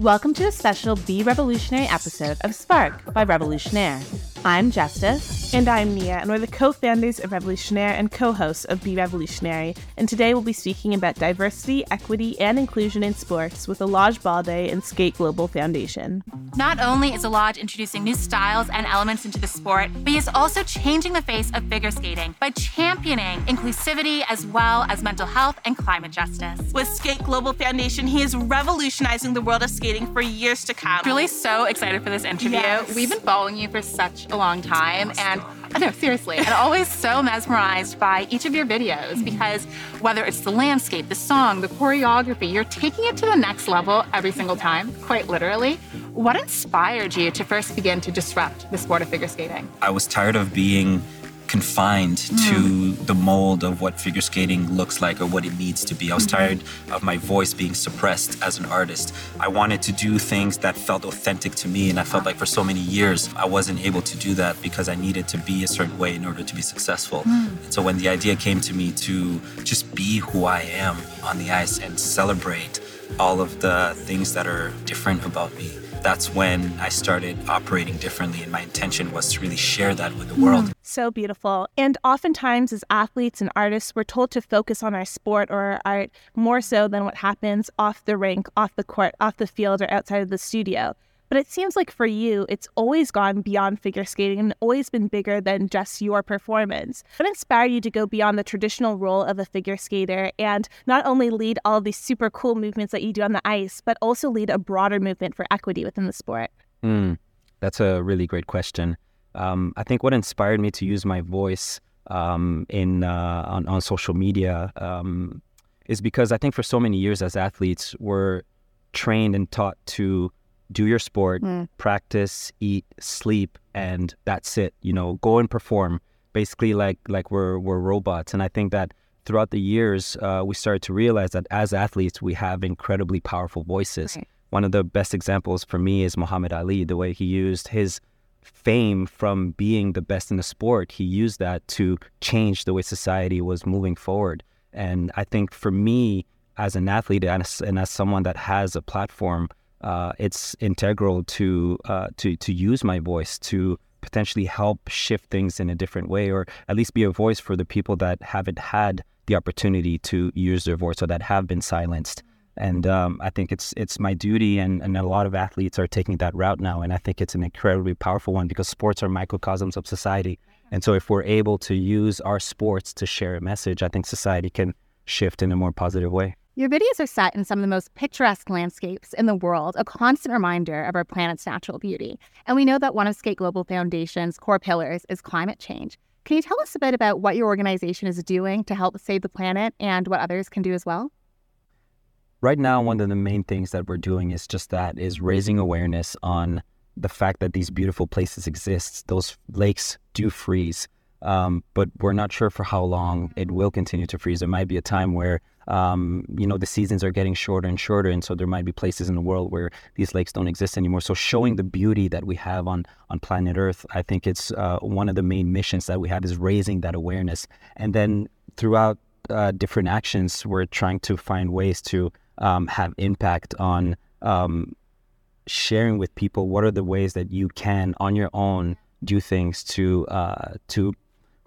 Welcome to a special Be Revolutionary episode of Spark by Révolutionnaire. I'm Justice. And I'm Nia, and we're the co founders of Révolutionnaire and co hosts of Be Revolutionary. And today we'll be speaking about diversity, equity, and inclusion in sports with Elladj Baldé and Skate Global Foundation. Not only is Elladj introducing new styles and elements into the sport, but he is also changing the face of figure skating by championing inclusivity as well as mental health and climate justice. With Skate Global Foundation, he is revolutionizing the world of skating for years to come. Really so excited for this interview. Yes. We've been following you for such a long time, and Know, seriously, and always so mesmerized by each of your videos because whether it's the landscape, the song, the choreography, you're taking it to the next level every single time, quite literally. What inspired you to first begin to disrupt the sport of figure skating? I was tired of being confined hmm. to the mold of what figure skating looks like or what it needs to be. I was mm-hmm. tired of my voice being suppressed as an artist. I wanted to do things that felt authentic to me, and I felt like for so many years I wasn't able to do that because I needed to be a certain way in order to be successful. Hmm. And so when the idea came to me to just be who I am on the ice and celebrate all of the things that are different about me, that's when I started operating differently, and my intention was to really share that with the world. Mm. So beautiful. And oftentimes, as athletes and artists, we're told to focus on our sport or our art more so than what happens off the rink, off the court, off the field, or outside of the studio. But it seems like for you, it's always gone beyond figure skating and always been bigger than just your performance. What inspired you to go beyond the traditional role of a figure skater and not only lead all these super cool movements that you do on the ice, but also lead a broader movement for equity within the sport? Mm, that's a really great question. Um, I think what inspired me to use my voice um, in uh, on, on social media um, is because I think for so many years as athletes, we're trained and taught to do your sport, practice, eat, sleep, and that's it. You know, go and perform. Basically, like like we're we're robots. And I think that throughout the years, uh, we started to realize that as athletes, we have incredibly powerful voices. Right. One of the best examples for me is Muhammad Ali. The way he used his fame from being the best in the sport, he used that to change the way society was moving forward. And I think for me, as an athlete and as, and as someone that has a platform, uh, it's integral to uh, to to use my voice to potentially help shift things in a different way, or at least be a voice for the people that haven't had the opportunity to use their voice or that have been silenced. And um, I think it's it's my duty, and, and a lot of athletes are taking that route now. And I think it's an incredibly powerful one because sports are microcosms of society. And so if we're able to use our sports to share a message, I think society can shift in a more positive way. Your videos are set in some of the most picturesque landscapes in the world, a constant reminder of our planet's natural beauty. And we know that one of Skate Global Foundation's core pillars is climate change. Can you tell us a bit about what your organization is doing to help save the planet and what others can do as well? right now one of the main things that we're doing is just that is raising awareness on the fact that these beautiful places exist those lakes do freeze um, but we're not sure for how long it will continue to freeze. There might be a time where um, you know the seasons are getting shorter and shorter and so there might be places in the world where these lakes don't exist anymore. So showing the beauty that we have on on planet earth i think it's uh, one of the main missions that we have is raising that awareness. And then throughout uh, different actions we're trying to find ways to um, have impact on um, sharing with people what are the ways that you can on your own do things to uh, to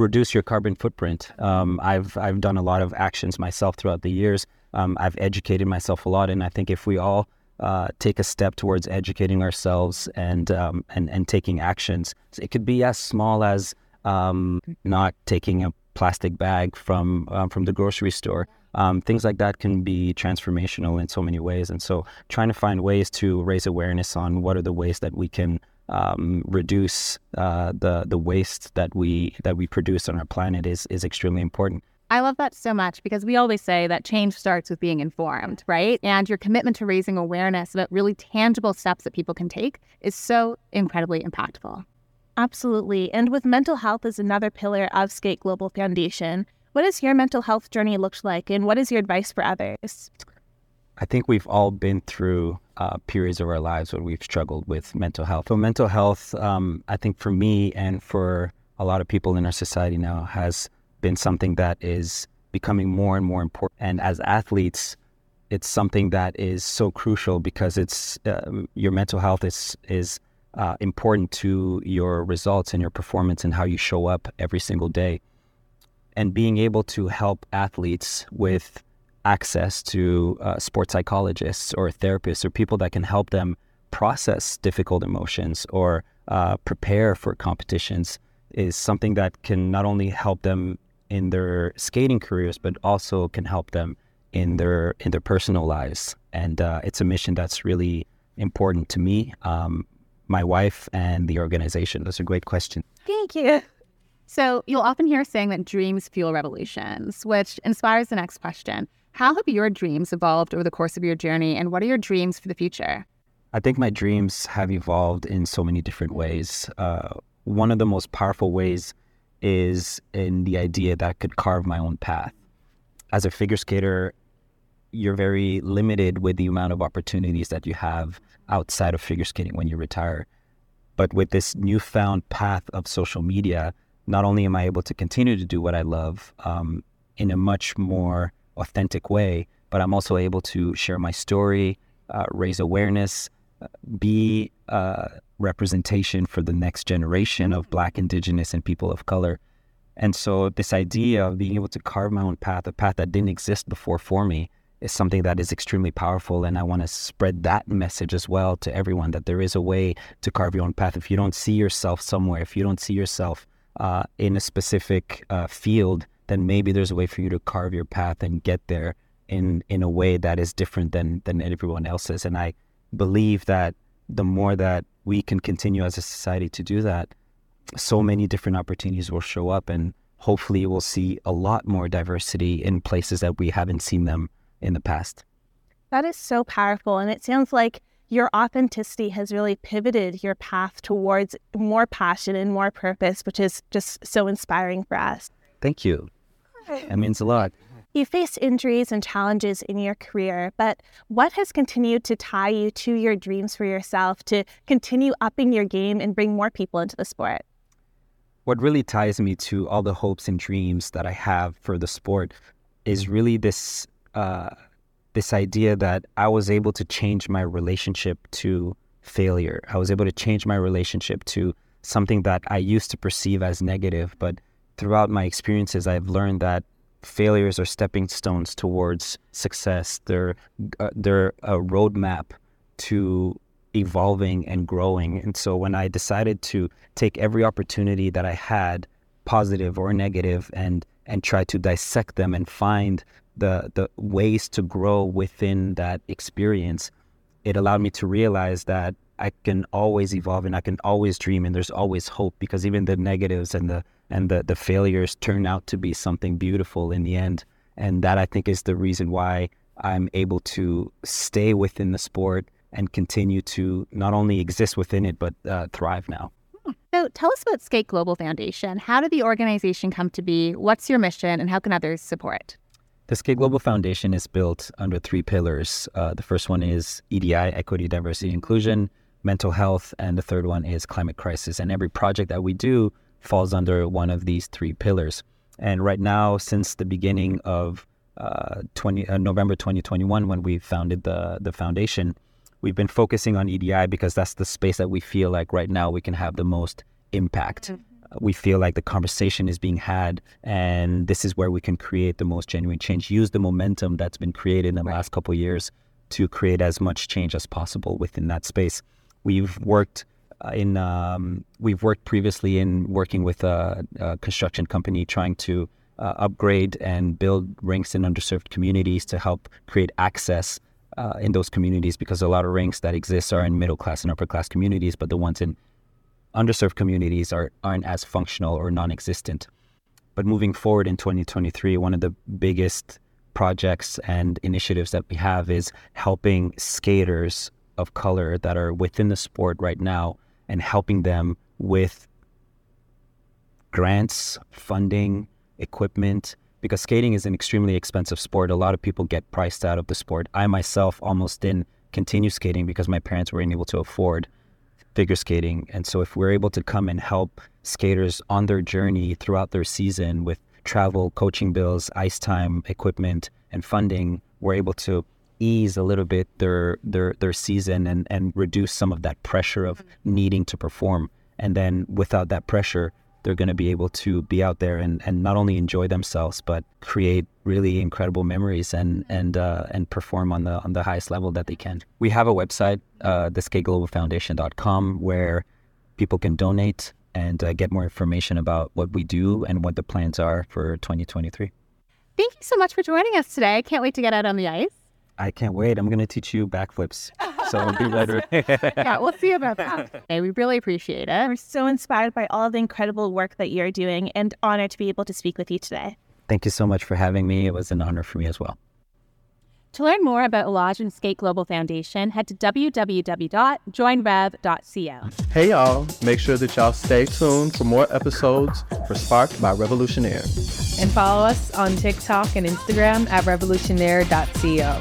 reduce your carbon footprint. Um, I've I've done a lot of actions myself throughout the years. Um, I've educated myself a lot, and I think if we all uh, take a step towards educating ourselves and um, and and taking actions, it could be as small as um, not taking a plastic bag from um, from the grocery store. Um, things like that can be transformational in so many ways. And so, trying to find ways to raise awareness on what are the ways that we can um, reduce uh, the the waste that we that we produce on our planet is is extremely important. I love that so much because we always say that change starts with being informed, right? And your commitment to raising awareness about really tangible steps that people can take is so incredibly impactful. Absolutely. And with mental health as another pillar of Skate Global Foundation, what has your mental health journey looked like and what is your advice for others? I think we've all been through uh, periods of our lives where we've struggled with mental health. So, mental health, um, I think for me and for a lot of people in our society now, has been something that is becoming more and more important. And as athletes, it's something that is so crucial because it's uh, your mental health is is uh, important to your results and your performance and how you show up every single day. And being able to help athletes with access to uh, sports psychologists or therapists or people that can help them process difficult emotions or uh, prepare for competitions is something that can not only help them in their skating careers, but also can help them in their in their personal lives. And uh, it's a mission that's really important to me, um, my wife, and the organization. That's a great question. Thank you. So you'll often hear saying that dreams fuel revolutions, which inspires the next question. How have your dreams evolved over the course of your journey, and what are your dreams for the future? I think my dreams have evolved in so many different ways. Uh, one of the most powerful ways is in the idea that I could carve my own path. As a figure skater, you're very limited with the amount of opportunities that you have outside of figure skating when you retire. But with this newfound path of social media, not only am I able to continue to do what I love um, in a much more authentic way, but I'm also able to share my story, uh, raise awareness, be uh, representation for the next generation of Black, Indigenous, and people of color. And so, this idea of being able to carve my own path, a path that didn't exist before for me, is something that is extremely powerful. And I want to spread that message as well to everyone that there is a way to carve your own path. If you don't see yourself somewhere, if you don't see yourself uh, in a specific uh, field, then maybe there's a way for you to carve your path and get there in in a way that is different than than everyone else's. And I believe that the more that we can continue as a society to do that, so many different opportunities will show up, and hopefully, we'll see a lot more diversity in places that we haven't seen them in the past. That is so powerful. And it sounds like your authenticity has really pivoted your path towards more passion and more purpose, which is just so inspiring for us. Thank you. That means a lot. You faced injuries and challenges in your career, but what has continued to tie you to your dreams for yourself to continue upping your game and bring more people into the sport? What really ties me to all the hopes and dreams that I have for the sport is really this uh, this idea that I was able to change my relationship to failure. I was able to change my relationship to something that I used to perceive as negative, but throughout my experiences, I've learned that failures are stepping stones towards success. They're uh, they're a roadmap to evolving and growing. And so when I decided to take every opportunity that I had, positive or negative, and and try to dissect them and find the the ways to grow within that experience, it allowed me to realize that I can always evolve and I can always dream and there's always hope because even the negatives and the and the, the failures turn out to be something beautiful in the end. And that I think is the reason why I'm able to stay within the sport and continue to not only exist within it, but uh, thrive now. So tell us about Skate Global Foundation. How did the organization come to be? What's your mission and how can others support? The Skate Global Foundation is built under three pillars. Uh, the first one is EDI, Equity, Diversity, Inclusion, mental health, and the third one is climate crisis. And every project that we do falls under one of these three pillars. And right now, since the beginning of uh, 20, uh, November 2021, when we founded the, the foundation, we've been focusing on EDI because that's the space that we feel like right now we can have the most impact. Mm-hmm. We feel like the conversation is being had, and this is where we can create the most genuine change. Use the momentum that's been created in the right. last couple years to create as much change as possible within that space. We've worked in um, we've worked previously in working with a, a construction company trying to uh, upgrade and build rinks in underserved communities to help create access uh, in those communities because a lot of rinks that exist are in middle class and upper class communities, but the ones in underserved communities are aren't as functional or non-existent. But moving forward in 2023, one of the biggest projects and initiatives that we have is helping skaters of color that are within the sport right now and helping them with grants, funding, equipment, because skating is an extremely expensive sport. A lot of people get priced out of the sport. I myself almost didn't continue skating because my parents weren't able to afford figure skating. And so if we're able to come and help skaters on their journey throughout their season with travel, coaching bills, ice time, equipment, and funding, we're able to ease a little bit their their their season and and reduce some of that pressure of needing to perform. And then without that pressure, they're going to be able to be out there and, and not only enjoy themselves but create really incredible memories and and uh, and perform on the on the highest level that they can. We have a website, uh, theskateglobalfoundation.com, where people can donate and uh, get more information about what we do and what the plans are for 2023. Thank you so much for joining us today. I can't wait to get out on the ice. I can't wait. I'm going to teach you backflips. So be ready. yeah, we'll see about that. Okay, we really appreciate it. We're so inspired by all the incredible work that you're doing and honored to be able to speak with you today. Thank you so much for having me. It was an honor for me as well. To learn more about Elladj and Skate Global Foundation, head to www.joinrev.co. Hey y'all, make sure that y'all stay tuned for more episodes for Sparked by Révolutionnaire. And follow us on TikTok and Instagram at revolutionnaire.co.